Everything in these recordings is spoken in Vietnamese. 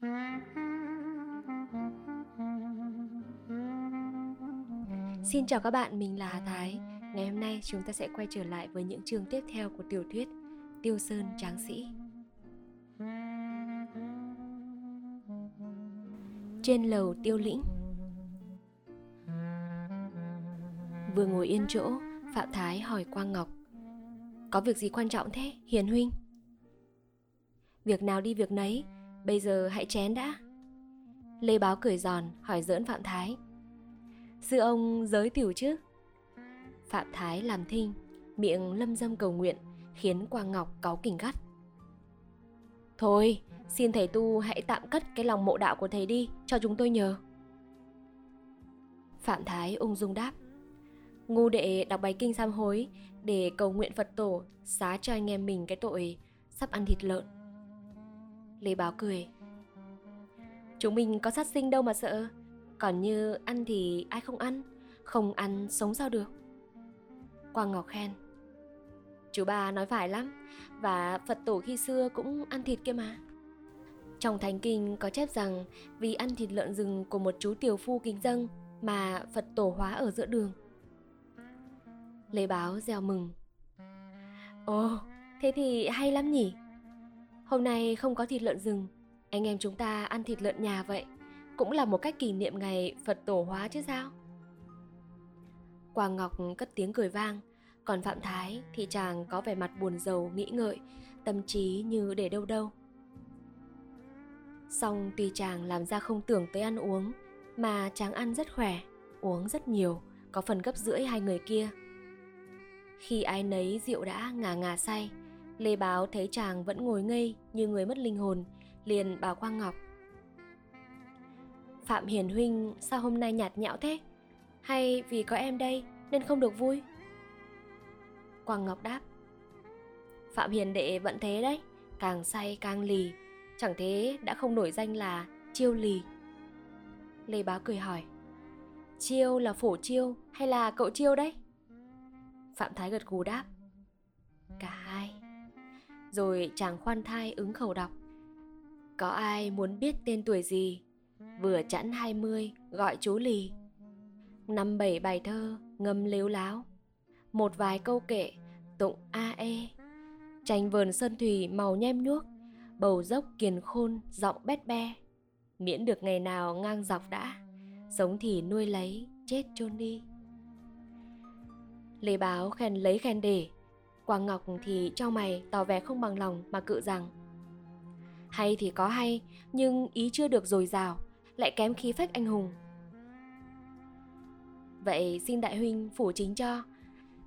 Xin chào các bạn, mình là Hà Thái. Ngày hôm nay chúng ta sẽ quay trở lại với những chương tiếp theo của tiểu thuyết Tiêu Sơn Tráng Sĩ. Trên lầu tiêu lĩnh Vừa ngồi yên chỗ, Phạm Thái hỏi Quang Ngọc Có việc gì quan trọng thế, Hiền Huynh? Việc nào đi việc nấy, bây giờ hãy chén đã. Lê Báo cười giòn, hỏi giỡn Phạm Thái. Sư ông giới tiểu chứ? Phạm Thái làm thinh, Miệng lâm dâm cầu nguyện, Khiến Quang Ngọc cáu kỉnh gắt. Thôi, Xin thầy tu hãy tạm cất cái lòng mộ đạo của thầy đi, Cho chúng tôi nhờ. Phạm Thái ung dung đáp. Ngu đệ đọc bài kinh sám hối Để cầu nguyện Phật tổ Xá cho anh em mình cái tội Sắp ăn thịt lợn. Lê Báo cười. Chúng mình có sát sinh đâu mà sợ. Còn như ăn thì ai không ăn Không ăn sống sao được. Quang Ngọc khen. Chú bà nói phải lắm Và Phật tổ khi xưa cũng ăn thịt kia mà. Trong Thánh Kinh có chép rằng Vì ăn thịt lợn rừng của một chú tiểu phu kính dâng Mà Phật tổ hóa ở giữa đường. Lê Báo gieo mừng. Ồ, thế thì hay lắm nhỉ? Hôm nay không có thịt lợn rừng. Anh em chúng ta ăn thịt lợn nhà vậy. Cũng là một cách kỷ niệm ngày Phật tổ hóa chứ sao? Quang Ngọc cất tiếng cười vang. Còn Phạm Thái thì chàng có vẻ mặt buồn rầu, nghĩ ngợi, Tâm trí như để đâu đâu. Xong tuy chàng làm ra không tưởng tới ăn uống, Mà chàng ăn rất khỏe, Uống rất nhiều, Có phần gấp rưỡi hai người kia. Khi ai nấy rượu đã ngà ngà say Lê Báo thấy chàng vẫn ngồi ngây như người mất linh hồn, Liền bảo Quang Ngọc Phạm Hiền Huynh, sao hôm nay nhạt nhẽo thế? Hay vì có em đây nên không được vui? Quang Ngọc đáp Phạm Hiền đệ vẫn thế đấy, Càng say càng lì, Chẳng thế đã không nổi danh là chiêu lì Lê Báo cười hỏi, Chiêu là phổ chiêu hay là cậu chiêu đấy? Phạm Thái gật gù đáp, Cả hai rồi chàng khoan thai ứng khẩu đọc. Có ai muốn biết tên tuổi gì? Vừa chẵn 20 gọi chú lì. Năm bảy bài thơ, ngâm lếu láo. Một vài câu kệ, tụng a e. Tranh vườn sơn thủy màu nhem nhuốc, bầu dốc kiền khôn, giọng bét be. Miễn được ngày nào ngang dọc đã, sống thì nuôi lấy, chết chôn đi. Lê báo khen lấy khen để quang ngọc thì cho mày tỏ vẻ không bằng lòng mà cự rằng hay thì có hay nhưng ý chưa được dồi dào lại kém khí phách anh hùng. Vậy xin đại huynh phủ chính cho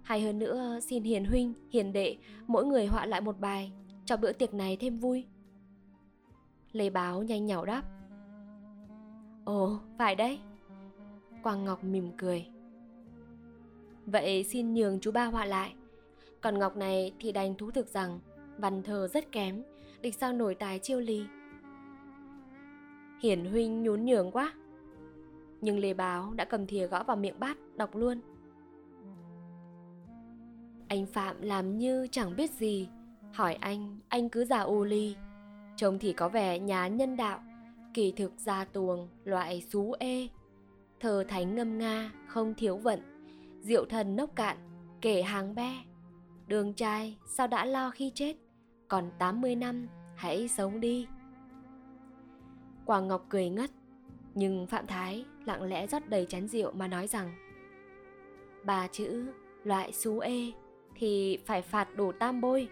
Hay hơn nữa xin hiền huynh, hiền đệ Mỗi người họa lại một bài Cho bữa tiệc này thêm vui. Lê báo nhanh nhảu đáp Ồ, phải đấy. Quang Ngọc mỉm cười Vậy xin nhường chú ba họa lại còn Ngọc này thì đành thú thực rằng Văn thơ rất kém Địch sao nổi tài chiêu ly. Hiển huynh nhún nhường quá. Nhưng Lê Báo đã cầm thìa gõ vào miệng bát Đọc luôn. Anh Phạm làm như chẳng biết gì. Hỏi anh, anh cứ giả ô ly. Trông thì có vẻ nhà nhân đạo. Kỳ thực gia tuồng, loại xú ê. Thờ thánh ngâm nga, không thiếu vận. Diệu thần nốc cạn, kể hàng be. Đường trai, sao đã lo khi chết? Còn 80 năm, hãy sống đi. Quảng Ngọc cười ngất nhưng Phạm Thái lặng lẽ rót đầy chén rượu mà nói rằng bà chữ loại xú ê thì phải phạt đủ tam bôi.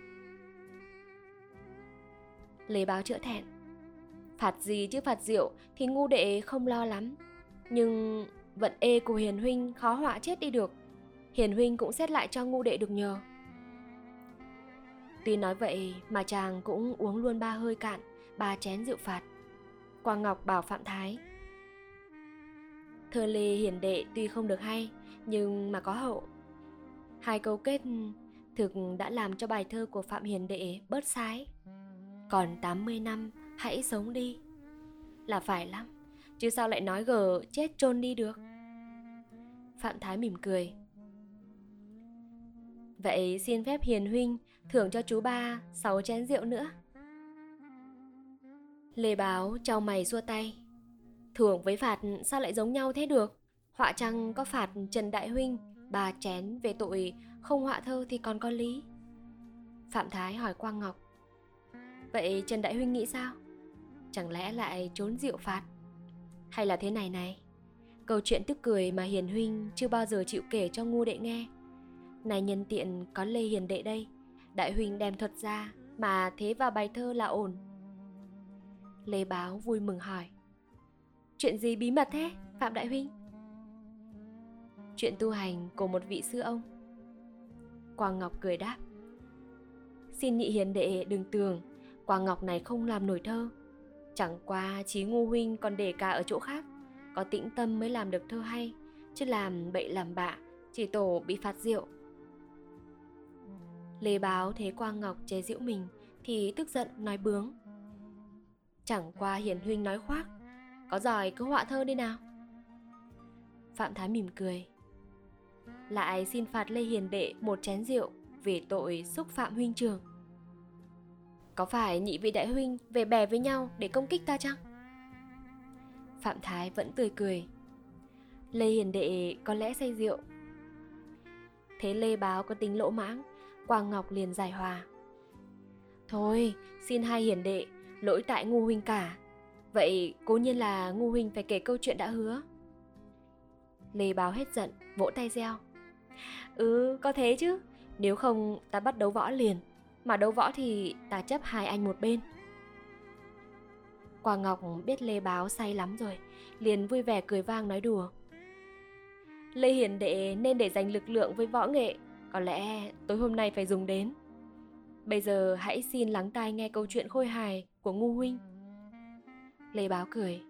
Lê báo chữa thẹn Phạt gì chứ phạt rượu thì ngu đệ không lo lắm Nhưng vận ê của Hiền Huynh khó họa chết đi được. Hiền Huynh cũng xét lại cho ngu đệ được nhờ. Tuy nói vậy mà chàng cũng uống luôn ba hơi cạn, Ba chén rượu phạt. Quang Ngọc bảo Phạm Thái, Thơ Lê hiền đệ tuy không được hay, Nhưng mà có hậu. Hai câu kết thực đã làm cho bài thơ của Phạm Hiền Đệ bớt sái. Còn 80 năm, hãy sống đi. Là phải lắm, Chứ sao lại nói gờ chết chôn đi được? Phạm Thái mỉm cười, Vậy xin phép Hiền Huynh thưởng cho chú ba sáu chén rượu nữa. Lê báo trao mày xua tay. Thưởng với phạt sao lại giống nhau thế được? Họa chăng có phạt Trần Đại Huynh Bà chén về tội không họa thơ thì còn có lý? Phạm Thái hỏi Quang Ngọc. Vậy Trần Đại Huynh nghĩ sao? Chẳng lẽ lại trốn rượu phạt? Hay là thế này này, Câu chuyện tức cười mà Hiền Huynh chưa bao giờ chịu kể cho ngu đệ nghe. Này nhân tiện có Lê Hiền đệ đây. Đại Huynh đem thuật ra, Mà thế vào bài thơ là ổn. Lê Báo vui mừng hỏi, Chuyện gì bí mật thế, Phạm Đại Huynh Chuyện tu hành của một vị sư ông. Quang Ngọc cười đáp, Xin nhị hiền đệ đừng tưởng Quang Ngọc này không làm nổi thơ. Chẳng qua trí ngu huynh còn để cả ở chỗ khác, Có tĩnh tâm mới làm được thơ hay, Chứ làm bậy làm bạ, Chỉ tổ bị phạt rượu. Lê báo thấy Quang Ngọc chế giễu mình Thì tức giận nói bướng Chẳng qua hiền huynh nói khoác Có giỏi cứ họa thơ đi nào Phạm Thái mỉm cười Lại xin phạt Lê Hiền Đệ một chén rượu về tội xúc phạm huynh trường có phải nhị vị đại huynh về bè với nhau để công kích ta chăng? Phạm Thái vẫn tươi cười. Lê Hiền Đệ có lẽ say rượu. Thế Lê Báo có tính lỗ mãng, Quang Ngọc liền giải hòa. Thôi, xin hai hiền đệ, lỗi tại ngu huynh cả. Vậy cố nhiên là ngu huynh phải kể câu chuyện đã hứa. Lê Báo hết giận, vỗ tay reo. Ừ, có thế chứ, nếu không ta bắt đấu võ liền. Mà đấu võ thì ta chấp hai anh một bên Quang Ngọc biết Lê Báo say lắm rồi Liền vui vẻ cười vang nói đùa Lê Hiền Đệ nên để dành lực lượng với võ nghệ có lẽ tối hôm nay phải dùng đến. Bây giờ hãy xin lắng tai nghe câu chuyện khôi hài của Ngu Huynh. Lê Báo cười.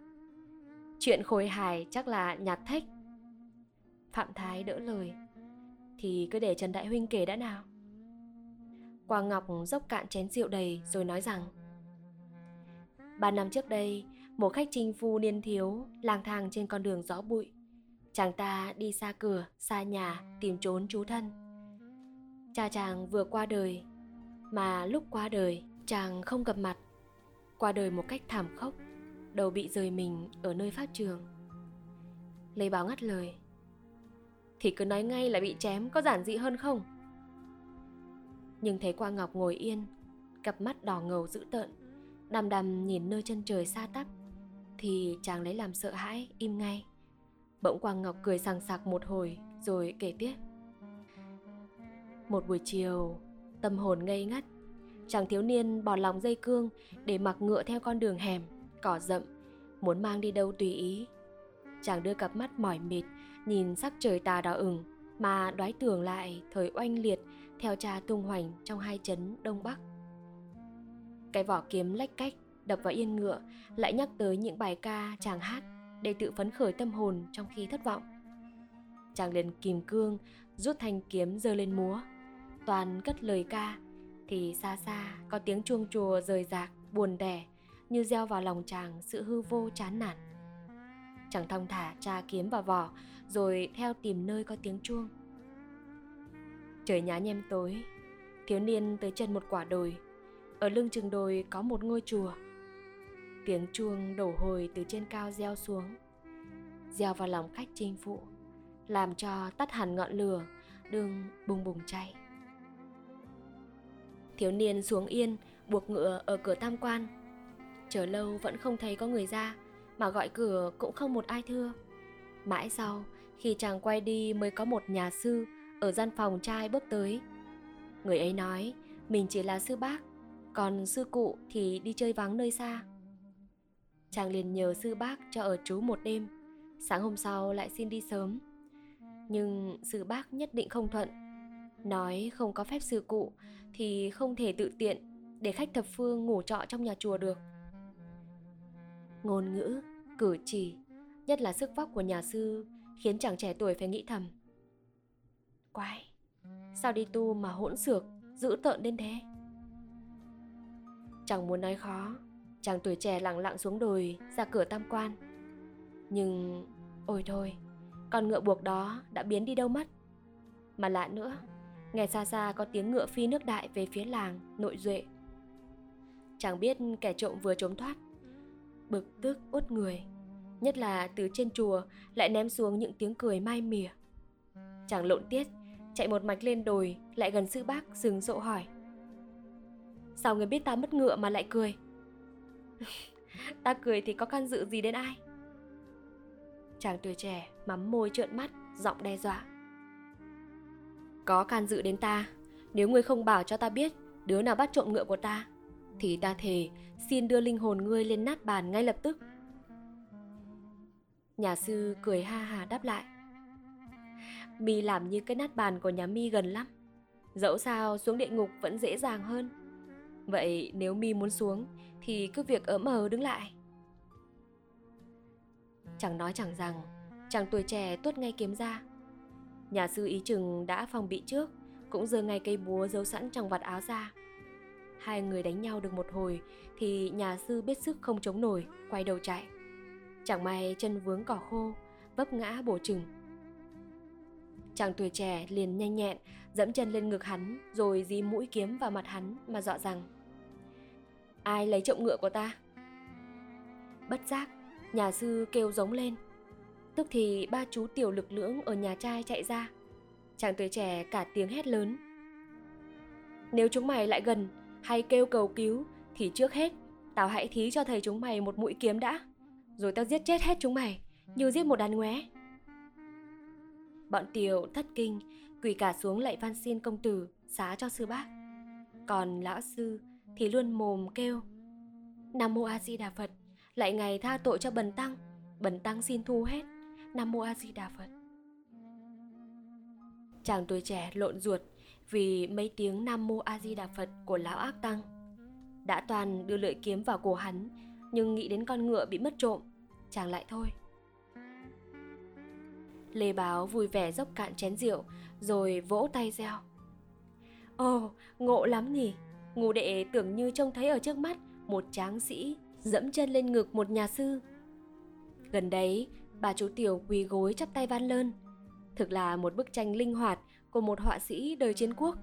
Chuyện khôi hài chắc là nhạt thách. Phạm Thái đỡ lời. Thì cứ để Trần Đại Huynh kể đã nào. Quang Ngọc dốc cạn chén rượu đầy rồi nói rằng Ba năm trước đây, một khách trinh phu niên thiếu lang thang trên con đường gió bụi. Chàng ta đi xa cửa, xa nhà tìm trốn chú thân. Cha chàng vừa qua đời, mà lúc qua đời chàng không gặp mặt. Qua đời một cách thảm khốc, đầu bị rời mình ở nơi pháp trường. Lấy báo ngắt lời. Thì cứ nói ngay là bị chém có giản dị hơn không? nhưng thấy Quang Ngọc ngồi yên, cặp mắt đỏ ngầu dữ tợn, đăm đăm nhìn nơi chân trời xa tắp, thì chàng lấy làm sợ hãi, im ngay. Bỗng Quang Ngọc cười sằng sặc một hồi rồi kể tiếp. Một buổi chiều, tâm hồn ngây ngất, chàng thiếu niên bỏ lòng dây cương để mặc ngựa theo con đường hẻm, cỏ rậm, muốn mang đi đâu tùy ý. Chàng đưa cặp mắt mỏi mệt, nhìn sắc trời tà đỏ ửng mà đoái tưởng lại thời oanh liệt theo cha tung hoành trong hai chấn Đông Bắc. Cái vỏ kiếm lách cách đập vào yên ngựa lại nhắc tới những bài ca chàng hát để tự phấn khởi tâm hồn trong khi thất vọng. Chàng liền kìm cương, rút thanh kiếm giơ lên múa. Toàn cất lời ca, thì xa xa có tiếng chuông chùa rời rạc, buồn đẻ, như gieo vào lòng chàng sự hư vô chán nản. Chàng thong thả tra kiếm vào vỏ, rồi theo tìm nơi có tiếng chuông. Trời nhá nhem tối, thiếu niên tới chân một quả đồi. Ở lưng chừng đồi có một ngôi chùa. Tiếng chuông đổ hồi từ trên cao gieo xuống, gieo vào lòng khách chinh phụ, làm cho tắt hẳn ngọn lửa, đương bùng bùng cháy. Thiếu niên xuống yên, buộc ngựa ở cửa tam quan. Chờ lâu vẫn không thấy có người ra, mà gọi cửa cũng không một ai thưa. Mãi sau, khi chàng quay đi mới có một nhà sư ở gian phòng trai bước tới người ấy nói mình chỉ là sư bác còn sư cụ thì đi chơi vắng nơi xa chàng liền nhờ sư bác cho ở trú một đêm sáng hôm sau lại xin đi sớm nhưng sư bác nhất định không thuận nói không có phép sư cụ thì không thể tự tiện để khách thập phương ngủ trọ trong nhà chùa được ngôn ngữ cử chỉ nhất là sức vóc của nhà sư khiến chàng trẻ tuổi phải nghĩ thầm Quái, sao đi tu mà hỗn xược, dữ tợn đến thế? Chẳng muốn nói khó, chàng tuổi trẻ lặng lặng xuống đồi ra cửa tam quan. Nhưng, ôi thôi, con ngựa buộc đó đã biến đi đâu mất. Mà lạ nữa, nghe xa xa có tiếng ngựa phi nước đại về phía làng, nội duệ. Chẳng biết kẻ trộm vừa trốn thoát, bực tức út người nhất là từ trên chùa lại ném xuống những tiếng cười mai mỉa. Chàng lộn tiết chạy một mạch lên đồi lại gần sư bác sừng rộ hỏi. Sao người biết ta mất ngựa mà lại cười? Ta cười thì có can dự gì đến ai? Chàng tuổi trẻ mắm môi trợn mắt giọng đe dọa có can dự đến ta. Nếu ngươi không bảo cho ta biết đứa nào bắt trộm ngựa của ta, thì ta thề xin đưa linh hồn ngươi lên nát bàn ngay lập tức. Nhà sư cười ha hà đáp lại. Mi làm như cái nát bàn của nhà mi gần lắm, dẫu sao xuống địa ngục vẫn dễ dàng hơn. Vậy nếu mi muốn xuống, thì cứ việc ấm mờ đứng lại. Chẳng nói chẳng rằng, chàng tuổi trẻ tuốt ngay kiếm ra nhà sư ý chừng đã phòng bị trước, cũng giơ ngay cây búa giấu sẵn trong vạt áo ra. Hai người đánh nhau được một hồi, thì nhà sư biết sức không chống nổi, quay đầu chạy. Chẳng may chân vướng cỏ khô, vấp ngã bổ chừng. Chàng tuổi trẻ liền nhanh nhẹn, dẫm chân lên ngực hắn, rồi dí mũi kiếm vào mặt hắn mà dọa rằng, ai lấy trộm ngựa của ta? Bất giác, nhà sư kêu giống lên tức thì ba chú tiểu lực lưỡng ở nhà trai chạy ra. Chàng tuổi trẻ cả tiếng hét lớn. Nếu chúng mày lại gần, hay kêu cầu cứu, thì trước hết, tao hãy thí cho thầy chúng mày một mũi kiếm đã. Rồi tao giết chết hết chúng mày, như giết một đàn ngoé bọn tiểu thất kinh, quỳ cả xuống lạy van xin công tử, xá cho sư bác. Còn lão sư thì luôn mồm kêu, nam mô a di đà phật, lại ngày tha tội cho bần tăng bần tăng xin thu hết nam mô a di đà phật. Chàng tuổi trẻ lộn ruột vì mấy tiếng nam mô a di đà phật của lão ác tăng. Đã toàn đưa lưỡi kiếm vào cổ hắn, nhưng nghĩ đến con ngựa bị mất trộm, chàng lại thôi. Lê báo vui vẻ dốc cạn chén rượu, rồi vỗ tay reo. Ồ, ngộ lắm nhỉ. Ngô đệ tưởng như trông thấy ở trước mắt một tráng sĩ dẫm chân lên ngực một nhà sư. Gần đấy bà chú tiểu quỳ gối chắp tay van lơn. Thực là một bức tranh linh hoạt của một họa sĩ đời chiến quốc.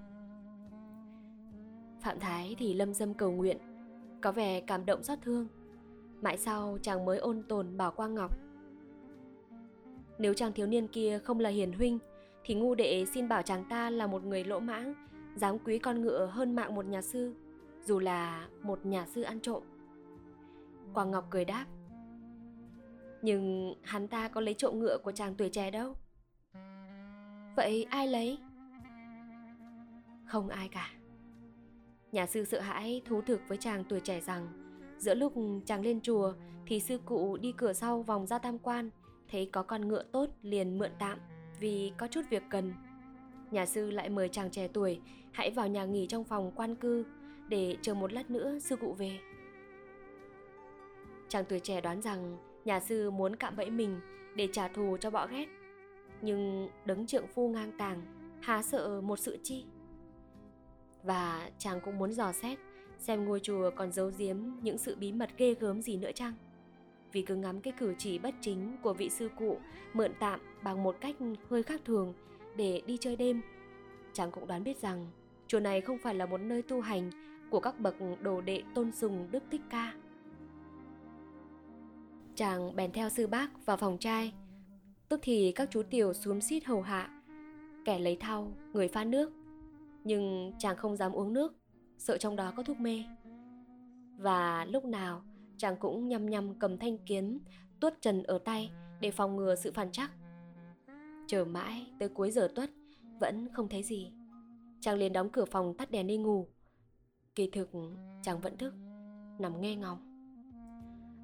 Phạm thái thì lâm dâm cầu nguyện, có vẻ cảm động xót thương. Mãi sau, chàng mới ôn tồn bảo quang ngọc. Nếu chàng thiếu niên kia không là hiền huynh, thì ngu đệ xin bảo chàng ta là một người lỗ mãng, dám quý con ngựa hơn mạng một nhà sư, dù là một nhà sư ăn trộm. Quang ngọc cười đáp nhưng hắn ta có lấy trộm ngựa của chàng tuổi trẻ đâu. Vậy ai lấy? Không ai cả. Nhà sư sợ hãi thú thực với chàng tuổi trẻ rằng, giữa lúc chàng lên chùa thì sư cụ đi cửa sau vòng ra tam quan, thấy có con ngựa tốt liền mượn tạm vì có chút việc cần. Nhà sư lại mời chàng trẻ tuổi hãy vào nhà nghỉ trong phòng quan cư để chờ một lát nữa sư cụ về. Chàng tuổi trẻ đoán rằng nhà sư muốn cạm bẫy mình để trả thù cho bọ ghét. Nhưng đấng trượng phu ngang tàng, há sợ một sự chi? Và chàng cũng muốn dò xét xem ngôi chùa còn giấu giếm những sự bí mật ghê gớm gì nữa chăng? Vì cứ ngắm cái cử chỉ bất chính của vị sư cụ mượn tạm bằng một cách hơi khác thường để đi chơi đêm, chàng cũng đoán biết rằng chùa này không phải là một nơi tu hành của các bậc đồ đệ tôn sùng đức thích ca chàng bèn theo sư bác vào phòng trai. Tức thì các chú tiểu xuống xít hầu hạ, kẻ lấy thau, người pha nước. Nhưng chàng không dám uống nước, sợ trong đó có thuốc mê. Và lúc nào, chàng cũng nhăm nhăm cầm thanh kiếm, tuốt trần ở tay để phòng ngừa sự phản chắc. Chờ mãi tới cuối giờ tuất, vẫn không thấy gì. Chàng liền đóng cửa phòng tắt đèn đi ngủ. Kỳ thực, chàng vẫn thức, nằm nghe ngóng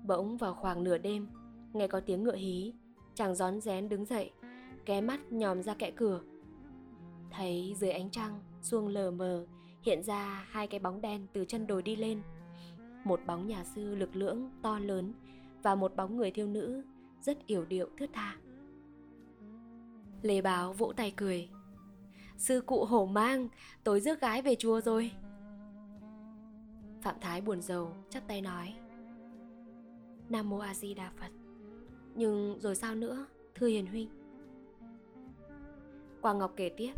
bỗng vào khoảng nửa đêm, nghe có tiếng ngựa hí. Chàng rón rén đứng dậy, ké mắt nhòm ra kẽ cửa. Thấy dưới ánh trăng, xuông lờ mờ, hiện ra hai cái bóng đen từ chân đồi đi lên. Một bóng nhà sư lực lưỡng, to lớn, và một bóng người thiếu nữ rất yểu điệu, thướt tha. Lê báo vỗ tay cười. Sư cụ hổ mang tối rước gái về chùa rồi. Phạm thái buồn rầu, chắp tay nói nam mô a di đà phật. Nhưng rồi sao nữa thưa hiền huynh quang ngọc kể tiếp.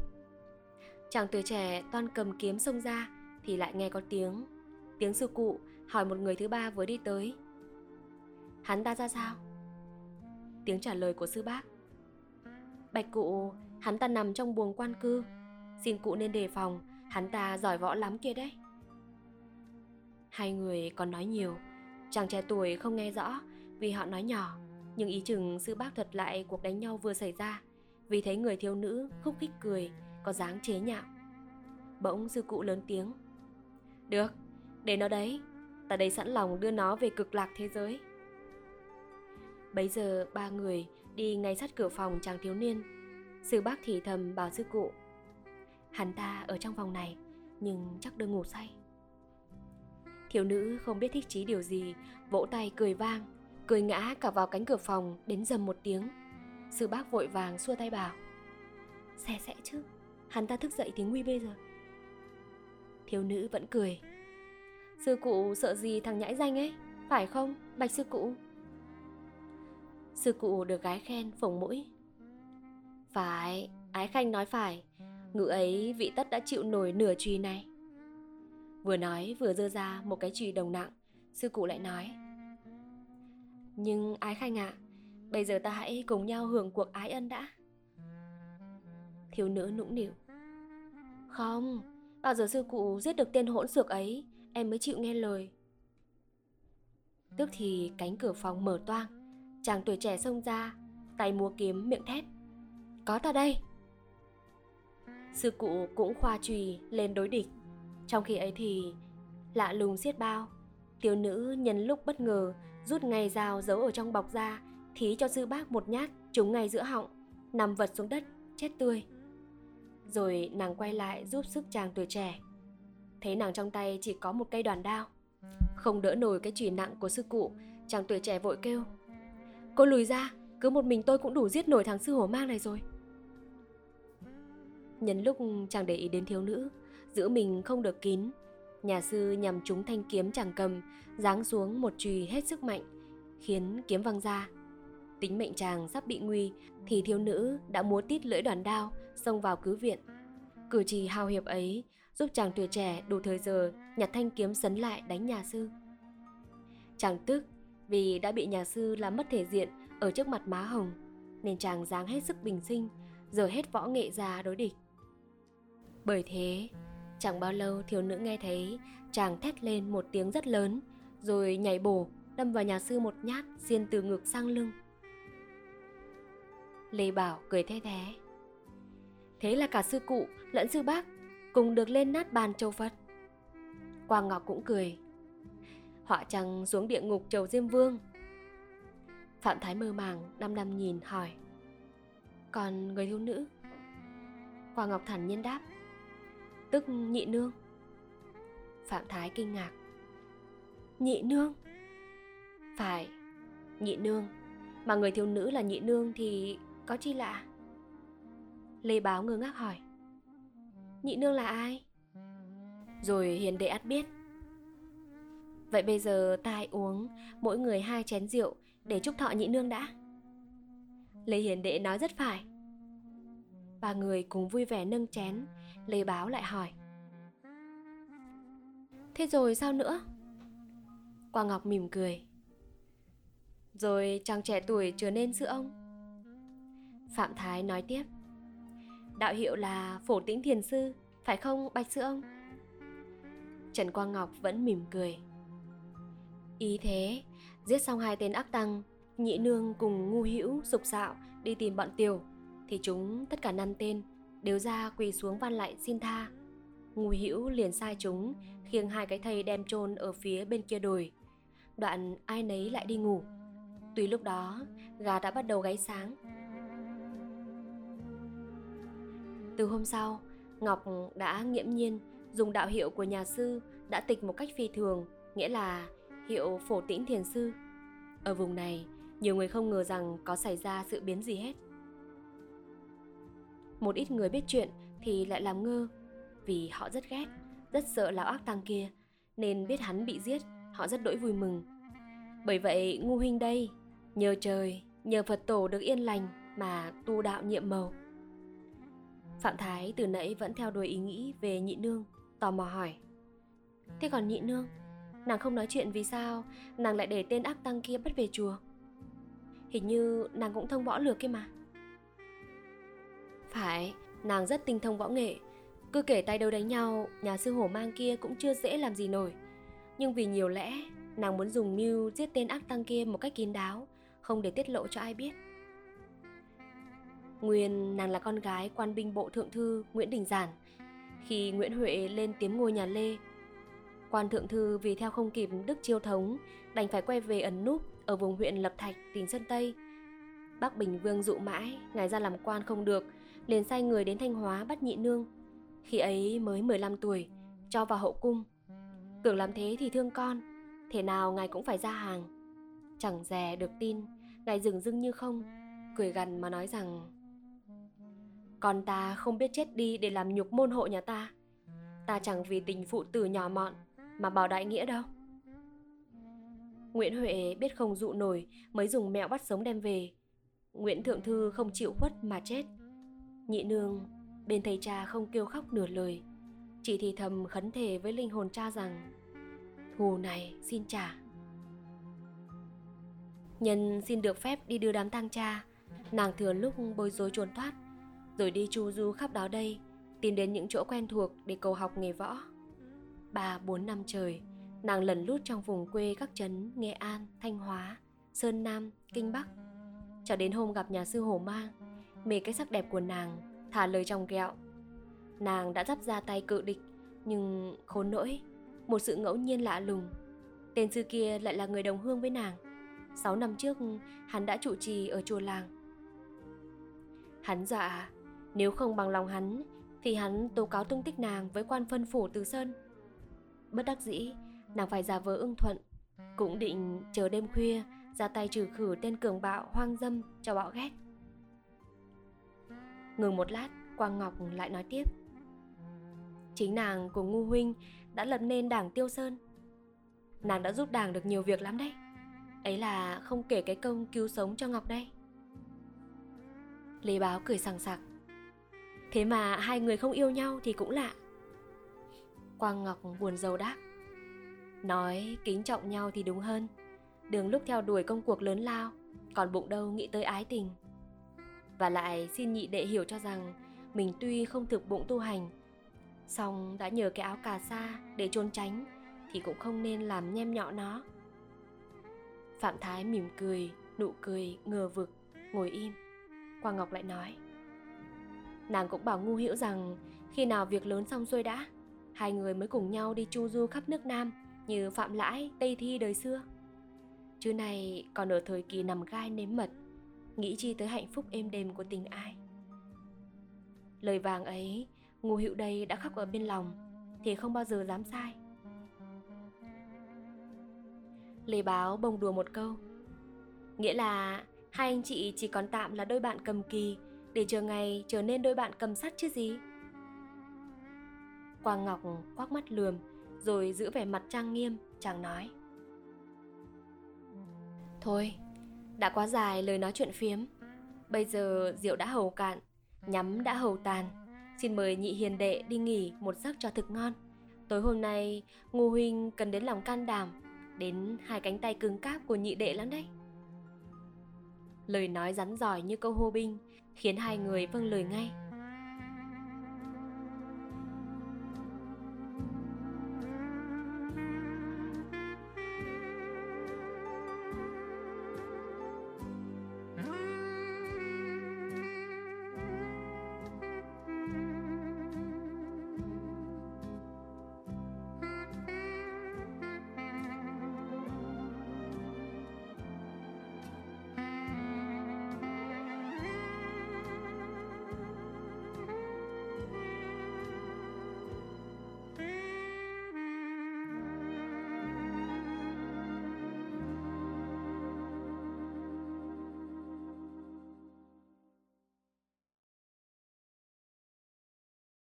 Chàng tuổi trẻ toan cầm kiếm xông ra thì lại nghe có tiếng tiếng sư cụ hỏi một người thứ ba vừa đi tới. Hắn ta ra sao? Tiếng trả lời của sư bác. Bạch cụ, hắn ta nằm trong buồng quan cư. Xin cụ nên đề phòng Hắn ta giỏi võ lắm kia đấy. Hai người còn nói nhiều Chàng trẻ tuổi không nghe rõ Vì họ nói nhỏ Nhưng ý chừng sư bác thuật lại cuộc đánh nhau vừa xảy ra. Vì thấy người thiếu nữ khúc khích cười Có dáng chế nhạo. Bỗng sư cụ lớn tiếng Được, để nó đấy Ta đây sẵn lòng đưa nó về cực lạc thế giới. Bấy giờ ba người đi ngay sát cửa phòng chàng thiếu niên. Sư bác thì thầm bảo sư cụ Hắn ta ở trong phòng này Nhưng chắc đang ngủ say. Thiếu nữ không biết thích chí điều gì, Vỗ tay cười vang, Cười ngã cả vào cánh cửa phòng, Đến dầm một tiếng. Sư bác vội vàng xua tay bảo, Xe sẽ chứ, Hắn ta thức dậy thì nguy bây giờ. Thiếu nữ vẫn cười, Sư cụ sợ gì thằng nhãi danh ấy, Phải không, bạch sư cụ? Sư cụ được gái khen phồng mũi, Phải, Ái Khanh nói phải, Ngự ấy vị tất đã chịu nổi nửa trùy này Vừa nói vừa dơ ra một cái chùy đồng nặng. Sư cụ lại nói Nhưng Ái Khanh ạ à, Bây giờ ta hãy cùng nhau hưởng cuộc ái ân đã. Thiếu nữ nũng nịu Không Bao giờ sư cụ giết được tên hỗn xược ấy Em mới chịu nghe lời. Tức thì cánh cửa phòng mở toang Chàng tuổi trẻ xông ra Tay múa kiếm miệng thét Có ta đây. Sư cụ cũng khoa trùy lên đối địch. Trong khi ấy thì Lạ lùng xiết bao. Tiểu nữ nhân lúc bất ngờ, Rút ngay dao giấu ở trong bọc ra, Thí cho sư bác một nhát, Trúng ngay giữa họng, Nằm vật xuống đất, Chết tươi. Rồi nàng quay lại giúp sức chàng tuổi trẻ. Thấy nàng trong tay chỉ có một cây đoàn đao. Không đỡ nổi cái chùy nặng của sư cụ, Chàng tuổi trẻ vội kêu. Cô lùi ra, Cứ một mình tôi cũng đủ giết nổi thằng sư hổ mang này rồi. Nhân lúc chàng để ý đến thiếu nữ Giữ mình không được kín. Nhà sư nhằm trúng thanh kiếm chàng cầm Giáng xuống một chùy hết sức mạnh Khiến kiếm văng ra. Tính mệnh chàng sắp bị nguy Thì thiếu nữ đã múa tít lưỡi đoàn đao Xông vào cứu viện. Cử chỉ hào hiệp ấy Giúp chàng tuổi trẻ đủ thời giờ Nhặt thanh kiếm sấn lại đánh nhà sư. Chàng tức Vì đã bị nhà sư làm mất thể diện Ở trước mặt má hồng Nên chàng dáng hết sức bình sinh Giờ hết võ nghệ ra đối địch. Bởi thế, chẳng bao lâu thiếu nữ nghe thấy chàng thét lên một tiếng rất lớn, rồi nhảy bổ, đâm vào nhà sư một nhát xiên từ ngực sang lưng. Lê Bảo cười the thế. Thế là cả sư cụ lẫn sư bác cùng được lên nát bàn châu Phật. Quang Ngọc cũng cười. Họa chàng xuống địa ngục chầu Diêm Vương. Phạm Thái mơ màng năm năm nhìn hỏi. Còn người thiếu nữ? Quang Ngọc thản nhiên đáp tức nhị nương. Phạm thái kinh ngạc. Nhị nương? Phải, nhị nương. Mà người thiếu nữ là nhị nương thì có chi lạ? Lê báo ngơ ngác hỏi. Nhị nương là ai? Rồi hiền đệ ắt biết. Vậy bây giờ ta hãy uống mỗi người hai chén rượu để chúc thọ nhị nương đã. Lê hiền đệ nói rất phải. Ba người cùng vui vẻ nâng chén Lê Báo lại hỏi. Thế rồi sao nữa? Quang Ngọc mỉm cười. Rồi chàng trẻ tuổi trở nên sư ông. Phạm Thái nói tiếp. Đạo hiệu là Phổ Tĩnh Thiền Sư, Phải không, Bạch Sư ông? Trần Quang Ngọc vẫn mỉm cười. Ý thế, Giết xong hai tên ác tăng, Nhị nương cùng ngu hữu sục dạo, Đi tìm bọn tiểu Thì chúng tất cả năm tên đều ra quỳ xuống van lại xin tha. Ngu hữu liền sai chúng, khiêng hai cái thây đem chôn ở phía bên kia đồi. Đoạn ai nấy lại đi ngủ. Tuy lúc đó, gà đã bắt đầu gáy sáng. Từ hôm sau, ngọc đã nghiễm nhiên dùng đạo hiệu của nhà sư đã tịch một cách phi thường, nghĩa là hiệu phổ tĩnh thiền sư. Ở vùng này, nhiều người không ngờ rằng có xảy ra sự biến gì hết một ít người biết chuyện thì lại làm ngơ vì họ rất ghét, rất sợ lão ác tăng kia, nên biết hắn bị giết, họ rất đỗi vui mừng bởi vậy, ngu huynh đây, nhờ trời, nhờ phật tổ được yên lành mà tu đạo nhiệm màu phạm thái từ nãy vẫn theo đuổi ý nghĩ về nhị nương, tò mò hỏi thế còn nhị nương, nàng không nói chuyện vì sao nàng lại để tên ác tăng kia bắt về chùa. Hình như nàng cũng thông võ lược kia mà. Phải, nàng rất tinh thông võ nghệ. Cứ kể tay đâu đánh nhau, nhà sư hổ mang kia cũng chưa dễ làm gì nổi. Nhưng vì nhiều lẽ, nàng muốn dùng mưu giết tên ác tăng kia một cách kín đáo, không để tiết lộ cho ai biết. Nguyên nàng là con gái quan binh bộ thượng thư Nguyễn Đình Giản. Khi Nguyễn Huệ lên tiếm ngôi nhà Lê, quan thượng thư vì theo không kịp Đức Chiêu Thống đành phải quay về ẩn núp ở vùng huyện Lập Thạch, tỉnh Sơn Tây. Bắc Bình Vương dụ mãi, ngài ra làm quan không được, liền sai người đến Thanh Hóa bắt nhị nương. Khi ấy mới 15 tuổi, cho vào hậu cung. Tưởng làm thế thì thương con, thế nào ngài cũng phải ra hàng. Chẳng dè được tin, ngài dừng dưng như không, cười gằn mà nói rằng con ta không biết chết đi để làm nhục môn hộ nhà ta Ta chẳng vì tình phụ tử nhỏ mọn Mà bảo đại nghĩa đâu Nguyễn Huệ biết không dụ nổi Mới dùng mẹo bắt sống đem về Nguyễn Thượng Thư không chịu khuất mà chết Nhị nương Bên thầy cha không kêu khóc nửa lời Chỉ thì thầm khấn thể với linh hồn cha rằng Thù này xin trả Nhân xin được phép đi đưa đám tang cha Nàng thừa lúc bối rối trốn thoát rồi đi chu du khắp đó đây, tìm đến những chỗ quen thuộc để cầu học nghề võ. Ba bốn năm trời, nàng lần lút trong vùng quê các trấn Nghệ An, Thanh Hóa, Sơn Nam, Kinh Bắc. Cho đến hôm gặp nhà sư hồ Mang, mê cái sắc đẹp của nàng, thả lời trong kẹo. Nàng đã dắt ra tay cự địch, nhưng khốn nỗi, một sự ngẫu nhiên lạ lùng. Tên sư kia lại là người đồng hương với nàng. Sáu năm trước, hắn đã trụ trì ở chùa làng. Hắn dọa nếu không bằng lòng hắn Thì hắn tố cáo tung tích nàng với quan phân phủ từ Sơn Bất đắc dĩ Nàng phải giả vờ ưng thuận Cũng định chờ đêm khuya ra tay trừ khử tên cường bạo hoang dâm cho bạo ghét Ngừng một lát, Quang Ngọc lại nói tiếp. Chính nàng cùng Ngu Huynh đã lập nên đảng Tiêu Sơn. Nàng đã giúp đảng được nhiều việc lắm đấy. Ấy là không kể cái công cứu sống cho Ngọc đây Lê Báo cười sằng sặc. Thế mà hai người không yêu nhau thì cũng lạ. Quang Ngọc buồn rầu đáp. Nói kính trọng nhau thì đúng hơn. Đường lúc theo đuổi công cuộc lớn lao, Còn bụng đâu nghĩ tới ái tình. Và lại xin nhị đệ hiểu cho rằng Mình tuy không thực bụng tu hành song đã nhờ cái áo cà sa để trốn tránh Thì cũng không nên làm nhem nhọ nó Phạm Thái mỉm cười, nụ cười ngờ vực, ngồi im Quang Ngọc lại nói Nàng cũng bảo ngu hiểu rằng khi nào việc lớn xong xuôi đã, hai người mới cùng nhau đi chu du khắp nước Nam như Phạm Lãi, Tây Thi đời xưa. Chứ này còn ở thời kỳ nằm gai nếm mật, nghĩ chi tới hạnh phúc êm đềm của tình ai. Lời vàng ấy, ngô hiệu đây đã khắc ở bên lòng, thì không bao giờ dám sai. Lê Báo bông đùa một câu. Nghĩa là hai anh chị chỉ còn tạm là đôi bạn cầm kỳ để chờ ngày trở nên đôi bạn cầm sắt chứ gì quang ngọc quắc mắt lườm rồi giữ vẻ mặt trang nghiêm chàng nói thôi đã quá dài lời nói chuyện phiếm. Bây giờ rượu đã hầu cạn, nhắm đã hầu tàn. Xin mời nhị hiền đệ đi nghỉ một giấc cho thực ngon. Tối hôm nay, ngô huynh cần đến lòng can đảm, đến hai cánh tay cứng cáp của nhị đệ lắm đấy. Lời nói rắn giỏi như câu hô binh khiến hai người vâng lời ngay.